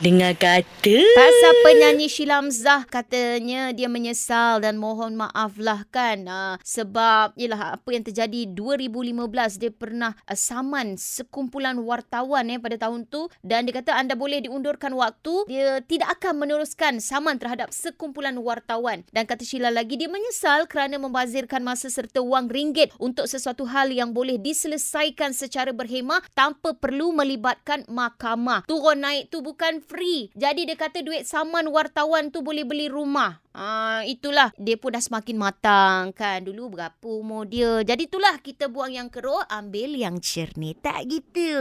Dengar kata. Pasal penyanyi Sheila Hamzah katanya dia menyesal dan mohon maaf lah kan. Uh, sebab yelah apa yang terjadi 2015 dia pernah uh, saman sekumpulan wartawan eh pada tahun tu dan dia kata anda boleh diundurkan waktu dia tidak akan meneruskan saman terhadap sekumpulan wartawan dan kata Sheila lagi dia menyesal kerana membazirkan masa serta wang ringgit untuk sesuatu hal yang boleh diselesaikan secara berhemah tanpa perlu melibatkan mahkamah. Turun naik tu bukan free. Jadi dia kata duit saman wartawan tu boleh beli rumah. Ah, itulah dia pun dah semakin matang kan. Dulu berapa umur dia. Jadi itulah kita buang yang keruk, ambil yang cernih. Tak gitu.